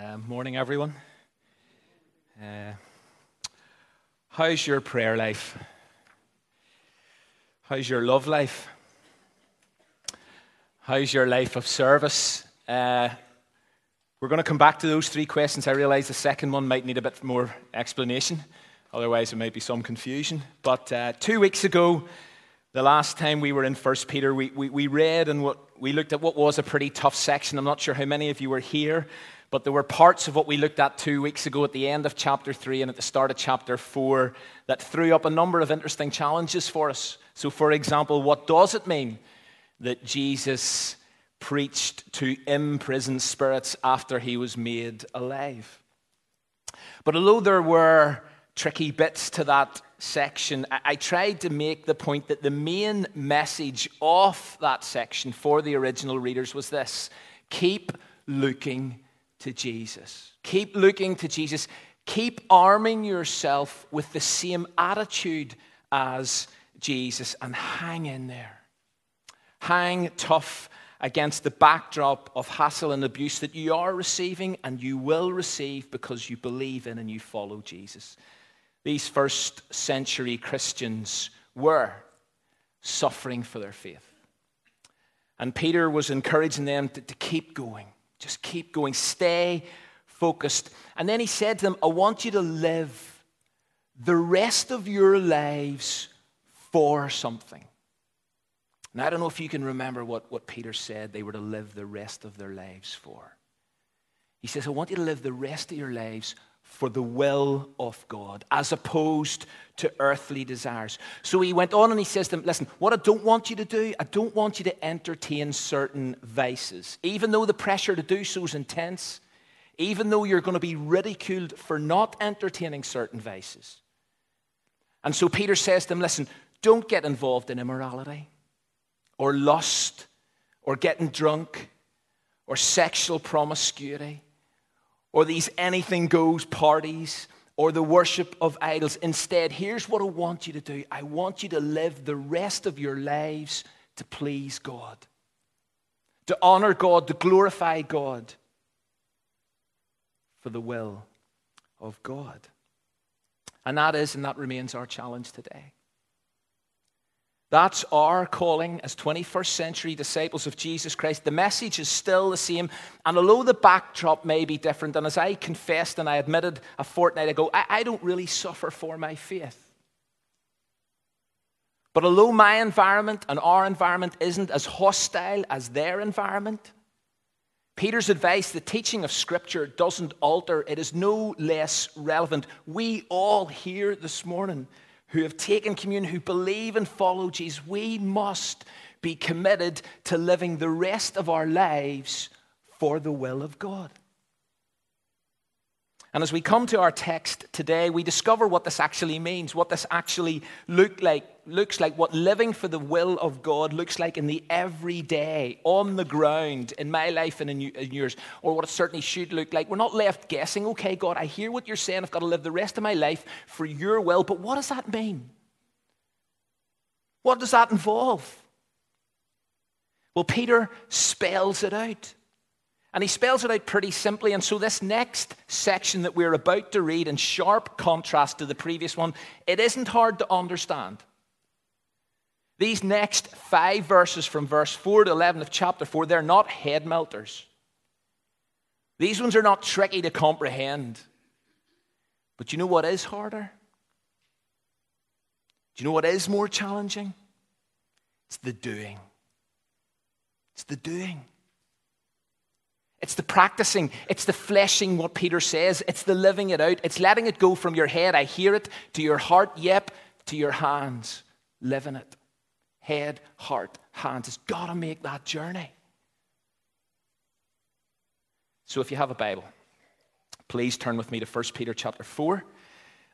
Uh, morning, everyone. Uh, how's your prayer life? How's your love life? How's your life of service? Uh, we're going to come back to those three questions. I realize the second one might need a bit more explanation, otherwise, there might be some confusion. But uh, two weeks ago, the last time we were in 1 Peter, we, we, we read and what, we looked at what was a pretty tough section. I'm not sure how many of you were here. But there were parts of what we looked at two weeks ago at the end of chapter 3 and at the start of chapter 4 that threw up a number of interesting challenges for us. So, for example, what does it mean that Jesus preached to imprisoned spirits after he was made alive? But although there were tricky bits to that section, I, tried to make the point that the main message of that section for the original readers was this keep looking to Jesus. Keep looking to Jesus. Keep arming yourself with the same attitude as Jesus and hang in there. Hang tough against the backdrop of hassle and abuse that you are receiving and you will receive because you believe in and you follow Jesus. These first century Christians were suffering for their faith. And Peter was encouraging them to, to keep going just keep going. Stay focused. And then he said to them, I want you to live the rest of your lives for something. And I don't know if you can remember what, what Peter said they were to live the rest of their lives for. He says, I want you to live the rest of your lives for the will of God, as opposed to earthly desires. So he went on and he says to them, Listen, what I don't want you to do, I don't want you to entertain certain vices. Even though the pressure to do so is intense, even though you're going to be ridiculed for not entertaining certain vices. And so Peter says to them, Listen, don't get involved in immorality or lust or getting drunk or sexual promiscuity or these anything goes parties or the worship of idols. Instead, here's what I want you to do I want you to live the rest of your lives to please God, to honor God, to glorify God for the will of God. And that is and that remains our challenge today. That's our calling as 21st century disciples of Jesus Christ. The message is still the same. And although the backdrop may be different, and as I confessed and I admitted a fortnight ago, I, I don't really suffer for my faith. But although my environment and our environment isn't as hostile as their environment, Peter's advice, the teaching of Scripture, doesn't alter. It is no less relevant. We all here this morning who have taken communion, who believe and follow Jesus, we must be committed to living the rest of our lives for the will of God. And as we come to our text today, we discover what this actually means, what this actually looked like, looks like, what living for the will of God looks like in the everyday, on the ground, in my life and in yours, or what it certainly should look like. We're not left guessing, okay, God, I hear what you're saying. I've got to live the rest of my life for your will, but what does that mean? What does that involve? Well, Peter spells it out. And he spells it out pretty simply. And so, this next section that we're about to read, in sharp contrast to the previous one, it isn't hard to understand. These next five verses from verse 4 to 11 of chapter 4, they're not head melters. These ones are not tricky to comprehend. But you know what is harder? Do you know what is more challenging? It's the doing. It's the doing. It's the practicing, it's the fleshing what Peter says, it's the living it out, it's letting it go from your head, I hear it, to your heart, yep, to your hands, living it. Head, heart, hands. It's got to make that journey. So if you have a Bible, please turn with me to 1 Peter chapter 4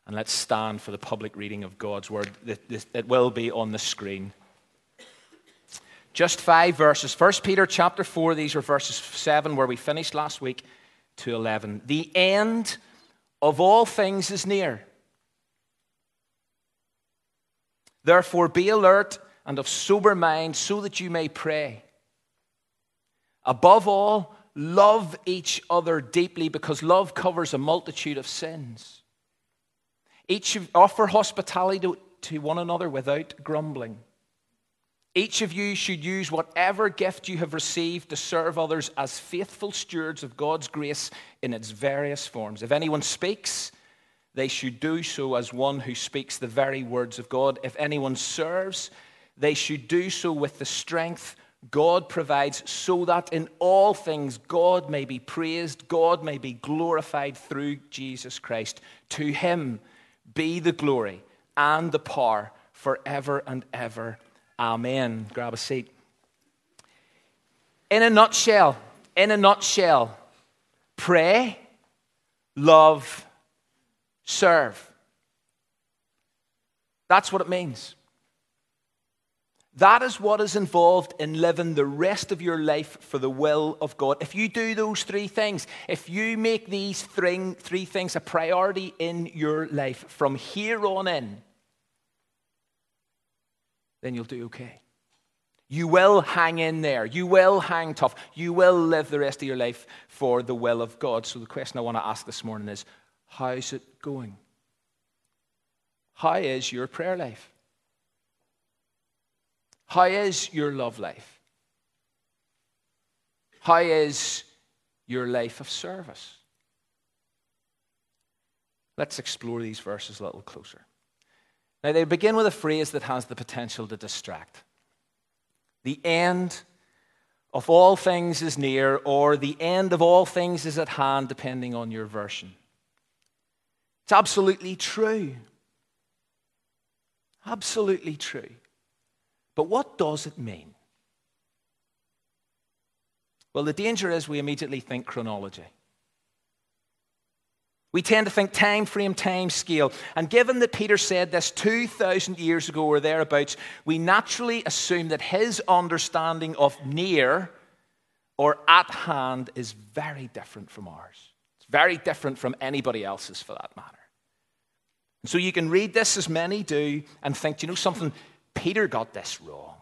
and let's stand for the public reading of God's word. It will be on the screen. Just five verses. 1 Peter chapter 4, these are verses 7 where we finished last week to 11. The end of all things is near. Therefore, be alert and of sober mind so that you may pray. Above all, love each other deeply because love covers a multitude of sins. Each of, offer hospitality to, to one another without grumbling. Each of you should use whatever gift you have received to serve others as faithful stewards of God's grace in its various forms. If anyone speaks, they should do so as one who speaks the very words of God. If anyone serves, they should do so with the strength God provides, so that in all things God may be praised, God may be glorified through Jesus Christ. To him be the glory and the power forever and ever. Amen. Grab a seat. In a nutshell, in a nutshell, pray, love, serve. That's what it means. That is what is involved in living the rest of your life for the will of God. If you do those three things, if you make these three, things a priority in your life from here on in, then you'll do okay. You will hang in there. You will hang tough. You will live the rest of your life for the will of God. So, the question I want to ask this morning is how's it going? How is your prayer life? How is your love life? How is your life of service? Let's explore these verses a little closer. Now, they begin with a phrase that has the potential to distract. The end of all things is near, or the end of all things is at hand, depending on your version. It's absolutely true. Absolutely true. But what does it mean? Well, the danger is we immediately think chronology. We tend to think time frame, time scale. And given that Peter said this 2,000 years ago or thereabouts, we naturally assume that his understanding of near or at hand is very different from ours. It's very different from anybody else's for that matter. And so you can read this, as many do, and think, you know something? Peter got this wrong.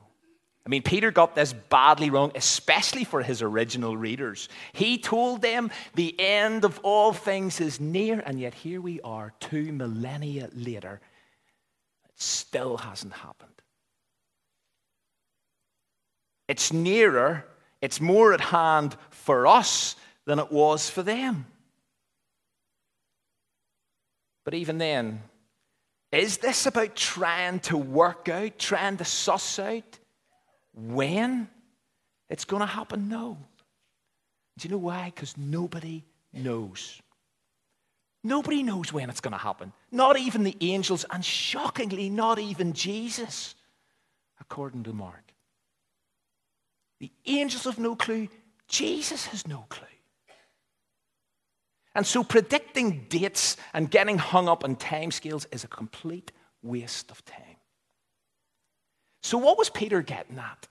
I mean, Peter got this badly wrong, especially for his original readers. He told them the end of all things is near, and yet here we are, two millennia later. It still hasn't happened. It's nearer, it's more at hand for us than it was for them. But even then, is this about trying to work out, trying to suss out when it's going to happen? No. Do you know why? Because nobody knows. Nobody knows when it's going to happen. Not even the angels, and shockingly, not even Jesus, according to Mark. The angels have no clue. Jesus has no clue. And so predicting dates and getting hung up on timescales is a complete waste of time. So, what was Peter getting at?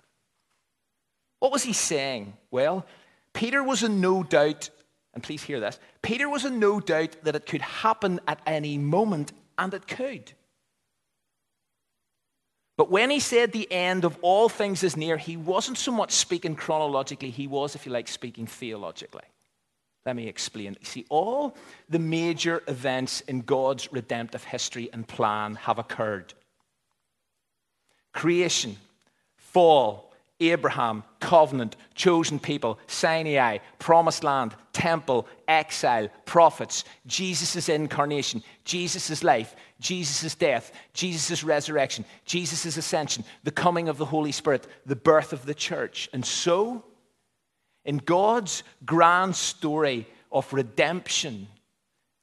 What was he saying? Well, Peter was in no doubt, and please hear this Peter was in no doubt that it could happen at any moment, and it could. But when he said the end of all things is near, he wasn't so much speaking chronologically, he was, if you like, speaking theologically. Let me explain. You see, all the major events in God's redemptive history and plan have occurred creation, fall, Abraham, covenant, chosen people, Sinai, promised land, temple, exile, prophets, Jesus' incarnation, Jesus' life, Jesus' death, Jesus' resurrection, Jesus' ascension, the coming of the Holy Spirit, the birth of the church. And so, in God's grand story of redemption,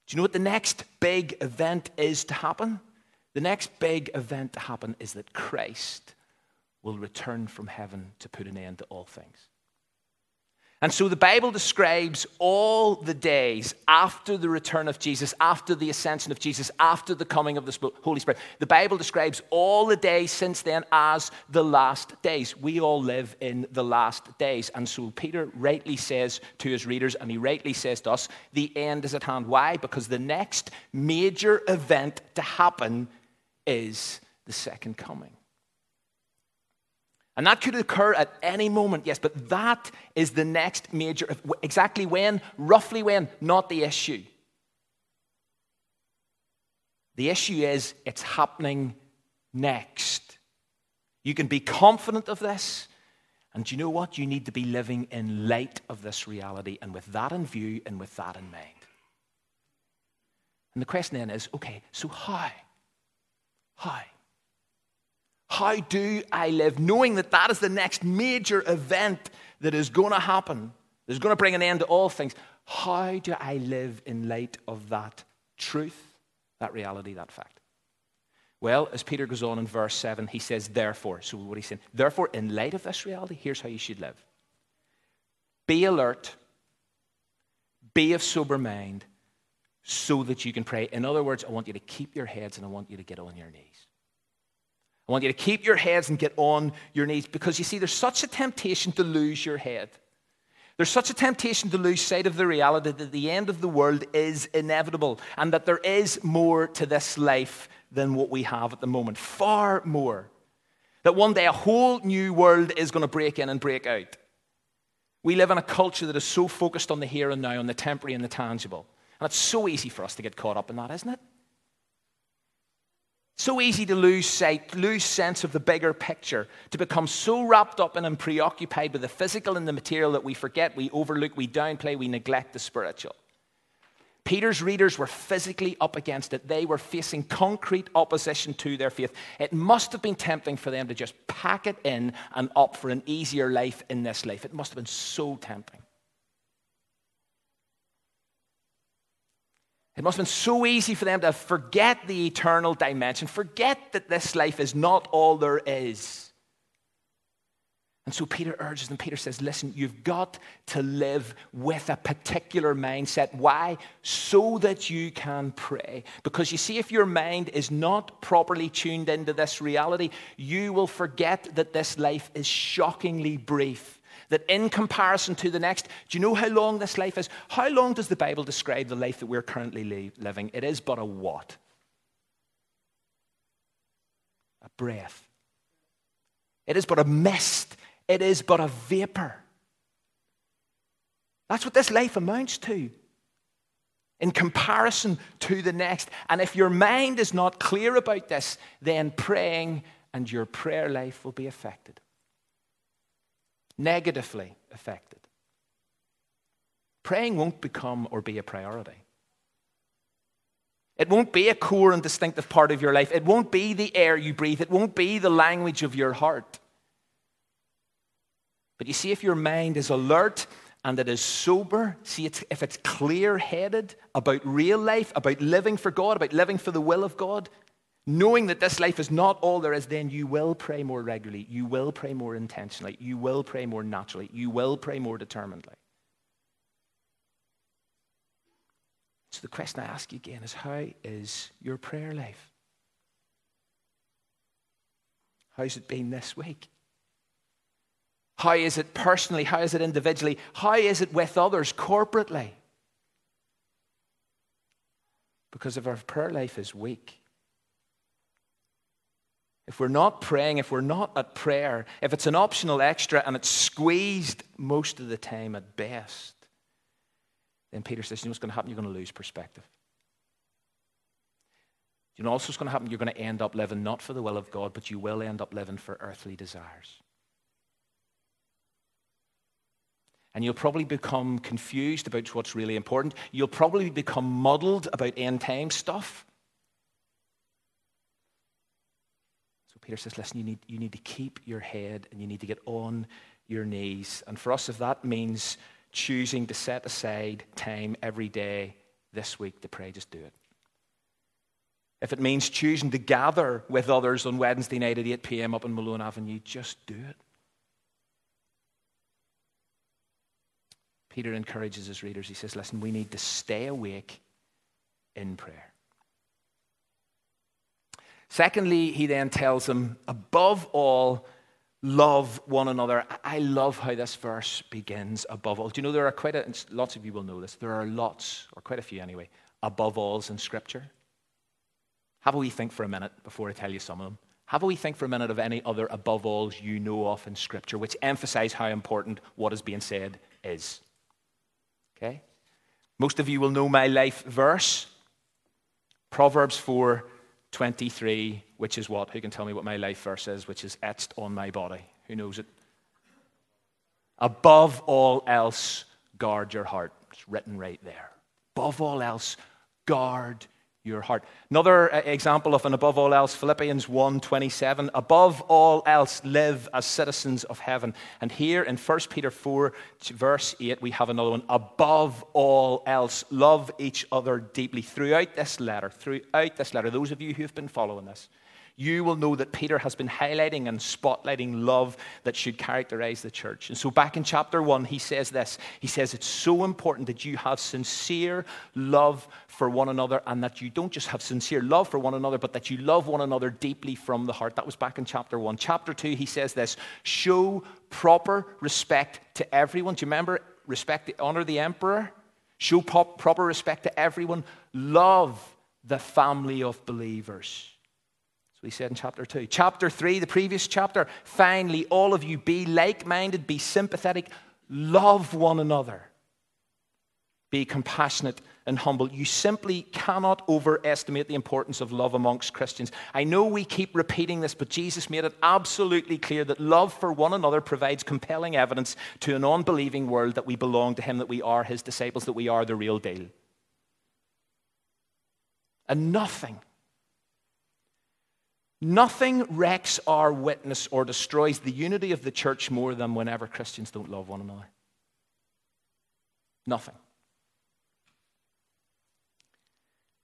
do you know what the next big event is to happen? The next big event to happen is that Christ will return from heaven to put an end to all things. And so the Bible describes all the days after the return of Jesus, after the ascension of Jesus, after the coming of the Holy Spirit. The Bible describes all the days since then as the last days. We all live in the last days. And so Peter rightly says to his readers, and he rightly says to us, the end is at hand. Why? Because the next major event to happen is the second coming. And that could occur at any moment, yes, but that is the next major. Exactly when, roughly when, not the issue. The issue is it's happening next. You can be confident of this. And you know what? You need to be living in light of this reality and with that in view and with that in mind. And the question then is okay, so how? How? How do I live knowing that that is the next major event that is going to happen, that is going to bring an end to all things? How do I live in light of that truth, that reality, that fact? Well, as Peter goes on in verse 7, he says, therefore. So, what he's saying, therefore, in light of this reality, here's how you should live be alert, be of sober mind, so that you can pray. In other words, I want you to keep your heads and I want you to get on your knees. I want you to keep your heads and get on your knees because you see, there's such a temptation to lose your head. There's such a temptation to lose sight of the reality that the end of the world is inevitable and that there is more to this life than what we have at the moment. Far more. That one day a whole new world is going to break in and break out. We live in a culture that is so focused on the here and now, on the temporary and the tangible. And it's so easy for us to get caught up in that, isn't it? So easy to lose sight, lose sense of the bigger picture, to become so wrapped up in and preoccupied with the physical and the material that we forget, we overlook, we downplay, we neglect the spiritual. Peter's readers were physically up against it. They were facing concrete opposition to their faith. It must have been tempting for them to just pack it in and opt for an easier life in this life. It must have been so tempting. It must have been so easy for them to forget the eternal dimension, forget that this life is not all there is. And so Peter urges them, Peter says, Listen, you've got to live with a particular mindset. Why? So that you can pray. Because you see, if your mind is not properly tuned into this reality, you will forget that this life is shockingly brief that in comparison to the next, do you know how long this life is? How long does the Bible describe the life that we're currently living? It is but a what? A breath. It is but a mist. It is but a vapor. That's what this life amounts to in comparison to the next. And if your mind is not clear about this, then praying and your prayer life will be affected negatively affected. Praying won't become or be a priority. It won't be a core and distinctive part of your life. It won't be the air you breathe. It won't be the language of your heart. But you see, if your mind is alert and it is sober, see, it's, if it's clear headed about real life, about living for God, about living for the will of God, knowing that this life is not all there is, then you will pray more regularly. You will pray more intentionally. You will pray more naturally. You will pray more determinedly. So the question I ask you again is how is your prayer life? How's it been this week? How is it personally? How is it individually? How is it with others corporately? Because if our prayer life is weak, if we're not praying, if we're not at prayer, if it's an optional extra and it's squeezed most of the time at best, then Peter says, you know what's going to happen? You're going to lose perspective. You know also what's going to happen? You're going to end up living not for the will of God, but you will end up living for earthly desires. And you'll probably become confused about what's really important. You'll probably become muddled about end time stuff. Peter says, listen, you need, you need to keep your head and you need to get on your knees. And for us, if that means choosing to set aside time every day this week to pray, just do it. If it means choosing to gather with others on Wednesday night at 8 p.m. up in Malone Avenue, just do it. Peter encourages his readers. He says, Listen, we need to stay awake in prayer. Secondly, he then tells them, above all, love one another. I love how this verse begins above all. Do you know there are quite a, lots of you will know this, there are lots, or quite a few anyway, above alls in Scripture. Have a wee think for a minute before I tell you some of them. Have a wee think for a minute of any other above alls you know of in Scripture which emphasize how important what is being said is. Okay? Most of you will know my life verse, Proverbs 4 23, which is what? Who can tell me what my life verse is, which is etched on my body? Who knows it? Above all else, guard your heart. It's written right there. Above all else, guard your heart. Another uh, example of an above all else, Philippians 1:27, above all else live as citizens of heaven. And here in 1 Peter 4 verse 8 we have another one, above all else love each other deeply. Throughout this letter, throughout this letter, those of you who have been following this, you will know that Peter has been highlighting and spotlighting love that should characterize the church. And so, back in chapter one, he says this He says, It's so important that you have sincere love for one another, and that you don't just have sincere love for one another, but that you love one another deeply from the heart. That was back in chapter one. Chapter two, he says this Show proper respect to everyone. Do you remember? Respect, the, honor the emperor. Show proper respect to everyone. Love the family of believers. So he said in chapter 2. Chapter 3, the previous chapter, finally, all of you be like minded, be sympathetic, love one another, be compassionate and humble. You simply cannot overestimate the importance of love amongst Christians. I know we keep repeating this, but Jesus made it absolutely clear that love for one another provides compelling evidence to an unbelieving world that we belong to Him, that we are His disciples, that we are the real deal. And nothing Nothing wrecks our witness or destroys the unity of the church more than whenever Christians don't love one another. Nothing.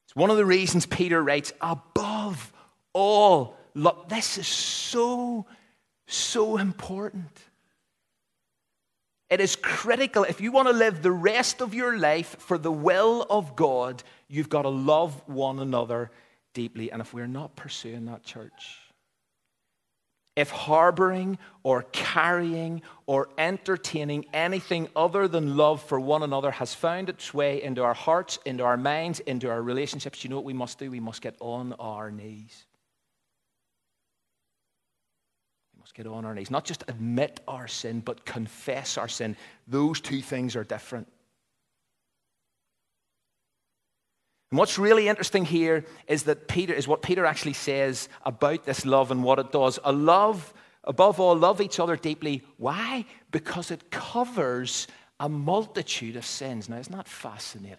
It's one of the reasons Peter writes, above all, love. This is so, so important. It is critical. If you want to live the rest of your life for the will of God, you've got to love one another deeply. And if we're not pursuing that church, if harboring or carrying or entertaining anything other than love for one another has found its way into our hearts, into our minds, into our relationships, you know what we must do? We must get on our knees. We must get on our knees. Not just admit our sin, but confess our sin. Those two things are different. And what's really interesting here is that Peter is what Peter actually says about this love and what it does. A love, above all, love each other deeply. Why? Because it covers a multitude of sins. Now, isn't that fascinating?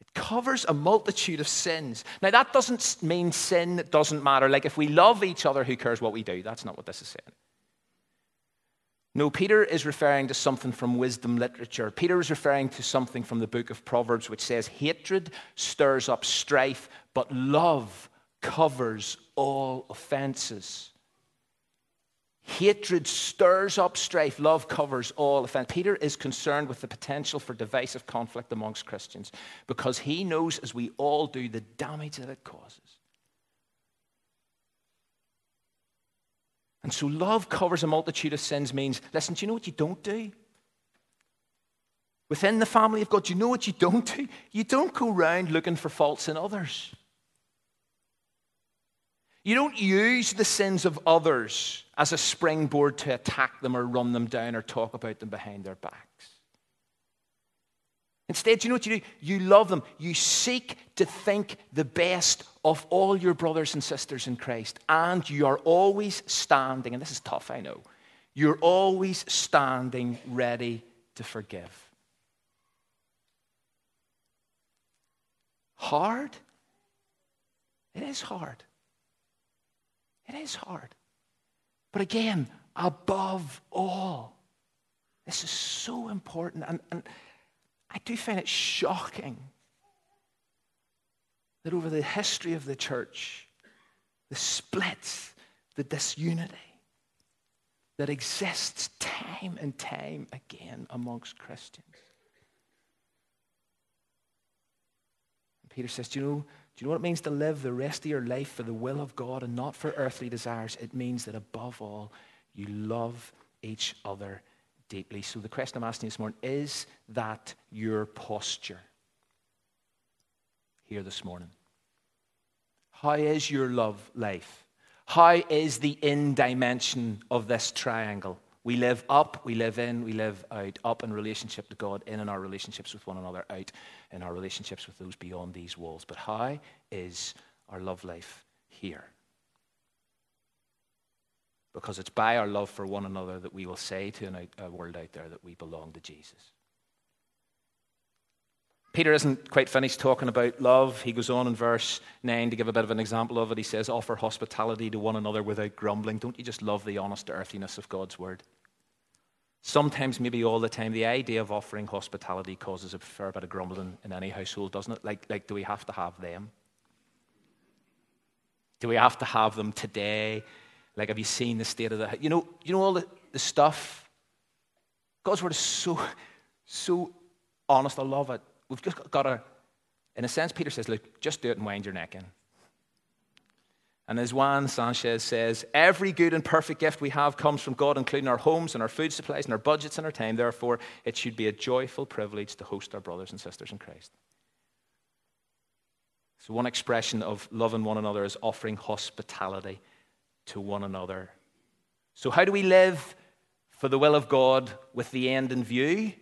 It covers a multitude of sins. Now, that doesn't mean sin doesn't matter. Like if we love each other, who cares what we do? That's not what this is saying. No, Peter is referring to something from wisdom literature. Peter is referring to something from the book of Proverbs, which says, Hatred stirs up strife, but love covers all offenses. Hatred stirs up strife, love covers all offense. Peter is concerned with the potential for divisive conflict amongst Christians because he knows, as we all do, the damage that it causes. And so love covers a multitude of sins means, listen, do you know what you don't do? Within the family of God, do you know what you don't do? You don't go around looking for faults in others. You don't use the sins of others as a springboard to attack them or run them down or talk about them behind their backs. Instead, you know what you do? You love them. You seek to think the best of all your brothers and sisters in Christ. And you are always standing, and this is tough, I know. You're always standing ready to forgive. Hard? It is hard. It is hard. But again, above all, this is so important. And, and I do find it shocking that over the history of the church, the splits, the disunity that exists time and time again amongst Christians. And Peter says, do you, know, do you know what it means to live the rest of your life for the will of God and not for earthly desires? It means that above all, you love each other deeply. So the question I'm asking this morning is that your posture here this morning? How is your love life? How is the in dimension of this triangle? We live up, we live in, we live out. Up in relationship to God, in in our relationships with one another, out in our relationships with those beyond these walls. But how is our love life here? Because it's by our love for one another that we will say to a world out there that we belong to Jesus. Peter isn't quite finished talking about love. He goes on in verse 9 to give a bit of an example of it. He says, Offer hospitality to one another without grumbling. Don't you just love the honest earthiness of God's word? Sometimes, maybe all the time, the idea of offering hospitality causes a fair bit of grumbling in any household, doesn't it? Like, like do we have to have them? Do we have to have them today? Like, have you seen the state of the You know, you know all the, the stuff? God's word is so, so honest. I love it. We've just got to, in a sense, Peter says, look, just do it and wind your neck in. And as Juan Sanchez says, every good and perfect gift we have comes from God, including our homes and our food supplies and our budgets and our time. Therefore, it should be a joyful privilege to host our brothers and sisters in Christ. So, one expression of loving one another is offering hospitality to one another. So, how do we live for the will of God with the end in view?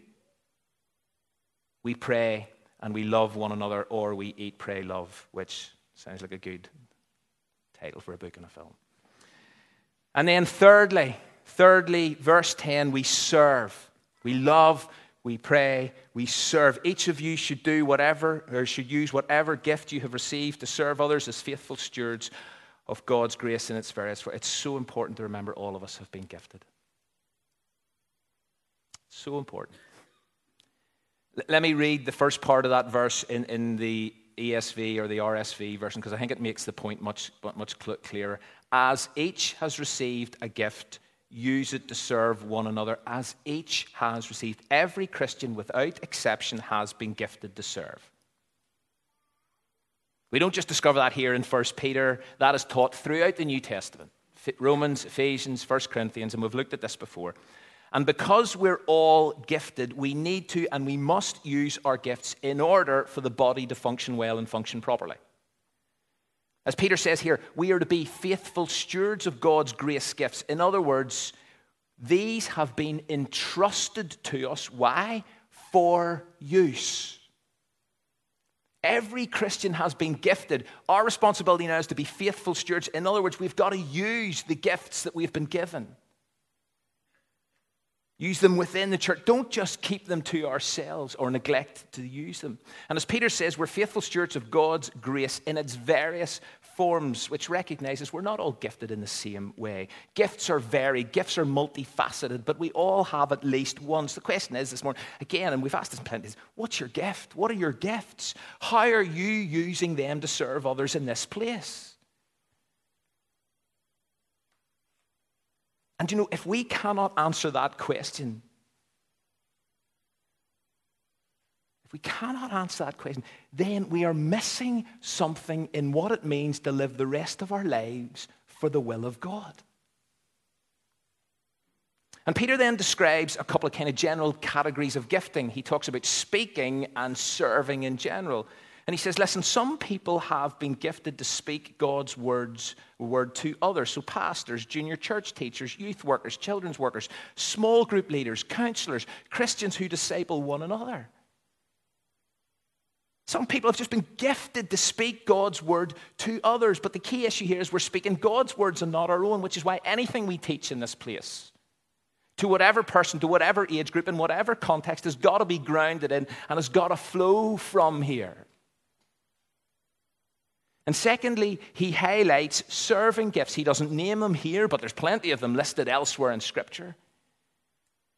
we pray and we love one another, or we eat, pray, love, which sounds like a good title for a book and a film. And then, thirdly, thirdly, verse 10, we serve. We love, we pray, we serve. Each of you should do whatever, or should use whatever gift you have received to serve others as faithful stewards of God's grace in its various forms. It's so important to remember all of us have been gifted. So important. Let me read the first part of that verse in, in the ESV or the RSV version because I think it makes the point much, much clearer. As each has received a gift, use it to serve one another as each has received. Every Christian, without exception, has been gifted to serve. We don't just discover that here in 1 Peter, that is taught throughout the New Testament Romans, Ephesians, 1 Corinthians, and we've looked at this before. And because we're all gifted, we need to and we must use our gifts in order for the body to function well and function properly. As Peter says here, we are to be faithful stewards of God's grace gifts. In other words, these have been entrusted to us. Why? For use. Every Christian has been gifted. Our responsibility now is to be faithful stewards. In other words, we've got to use the gifts that we've been given. Use them within the church. Don't just keep them to ourselves or neglect to use them. And as Peter says, we're faithful stewards of God's grace in its various forms, which recognizes we're not all gifted in the same way. Gifts are varied, gifts are multifaceted, but we all have at least one. So the question is this morning, again, and we've asked this plenty, is what's your gift? What are your gifts? How are you using them to serve others in this place? And you know, if we cannot answer that question, if we cannot answer that question, then we are missing something in what it means to live the rest of our lives for the will of God. And Peter then describes a couple of kind of general categories of gifting. He talks about speaking and serving in general. And he says, listen, some people have been gifted to speak God's words, word to others. So, pastors, junior church teachers, youth workers, children's workers, small group leaders, counselors, Christians who disciple one another. Some people have just been gifted to speak God's word to others. But the key issue here is we're speaking God's words and not our own, which is why anything we teach in this place, to whatever person, to whatever age group, in whatever context, has got to be grounded in and has got to flow from here. And secondly, he highlights serving gifts. He doesn't name them here, but there's plenty of them listed elsewhere in Scripture.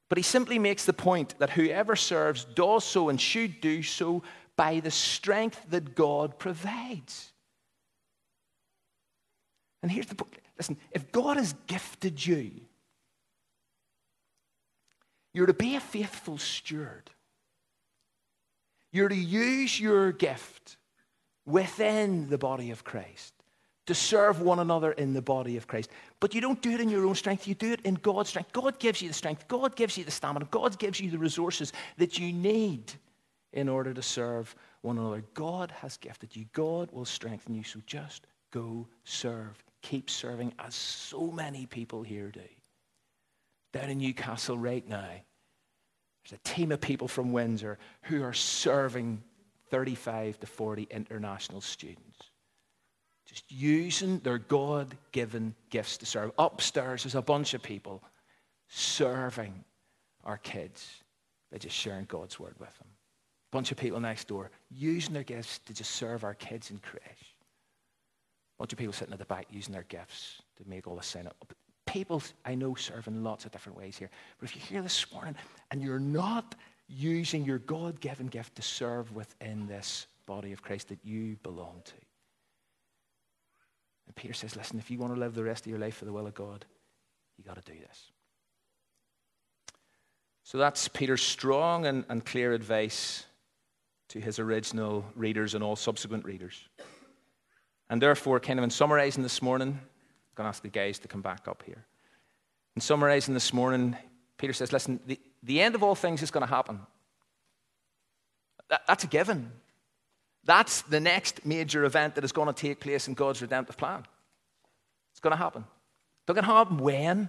But he simply makes the point that whoever serves does so and should do so by the strength that God provides. And here's the point listen, if God has gifted you, you're to be a faithful steward. You're to use your gift within the body of Christ, to serve one another in the body of Christ. But you don't do it in your own strength, you do it in God's strength. God gives you the strength, God gives you the stamina, God gives you the resources that you need in order to serve one another. God has gifted you, God will strengthen you. So just Go serve. Keep serving, as so many people here do. Down in Newcastle right now, there's a team of people from Windsor who are serving 35 to 40 international students. Just using their God given gifts to serve. Upstairs, there's a bunch of people serving our kids by just sharing God's word with them. A bunch of people next door using their gifts to just serve our kids in creche. A bunch of people sitting at the back using their gifts to make all the sign up. People I know serve in lots of different ways here. But if you're here this morning and you're not using your God given gift to serve within this body of Christ that you belong to. And Peter says, listen, if you want to live the rest of your life for the will of God, you got to do this. So that's Peter's strong and, and clear advice to his original readers and all subsequent readers. And therefore, kind of in summarizing this morning, I'm going to ask the guys to come back up here. In summarizing this morning, Peter says, listen, the, the end of all things is going to happen. That, that's a given. That's the next major event that is going to take place in God's redemptive plan. It's going to happen. Going to happen when?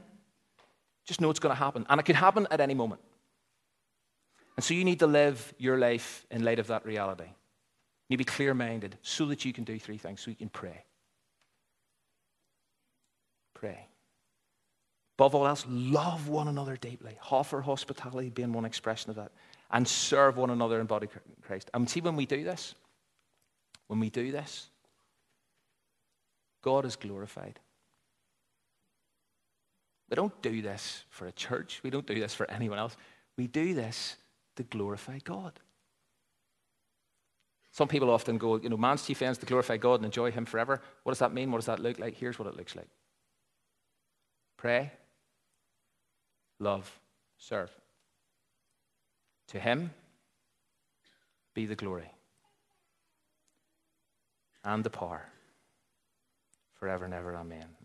Just know it's going to happen. And it could happen at any moment. And so you need to live your life in light of that reality. You need to be clear minded so that you can do three things so you can pray. Pray. Above all else, love one another deeply. Offer hospitality being one expression of that. And serve one another in body Christ. And see, when we do this, when we do this, God is glorified. We don't do this for a church. We don't do this for anyone else. We do this to glorify God. Some people often go, you know, man's chief ends to glorify God and enjoy Him forever. What does that mean? What does that look like? Here's what it looks like pray, love, serve. To Him be the glory and the power forever and ever. Amen.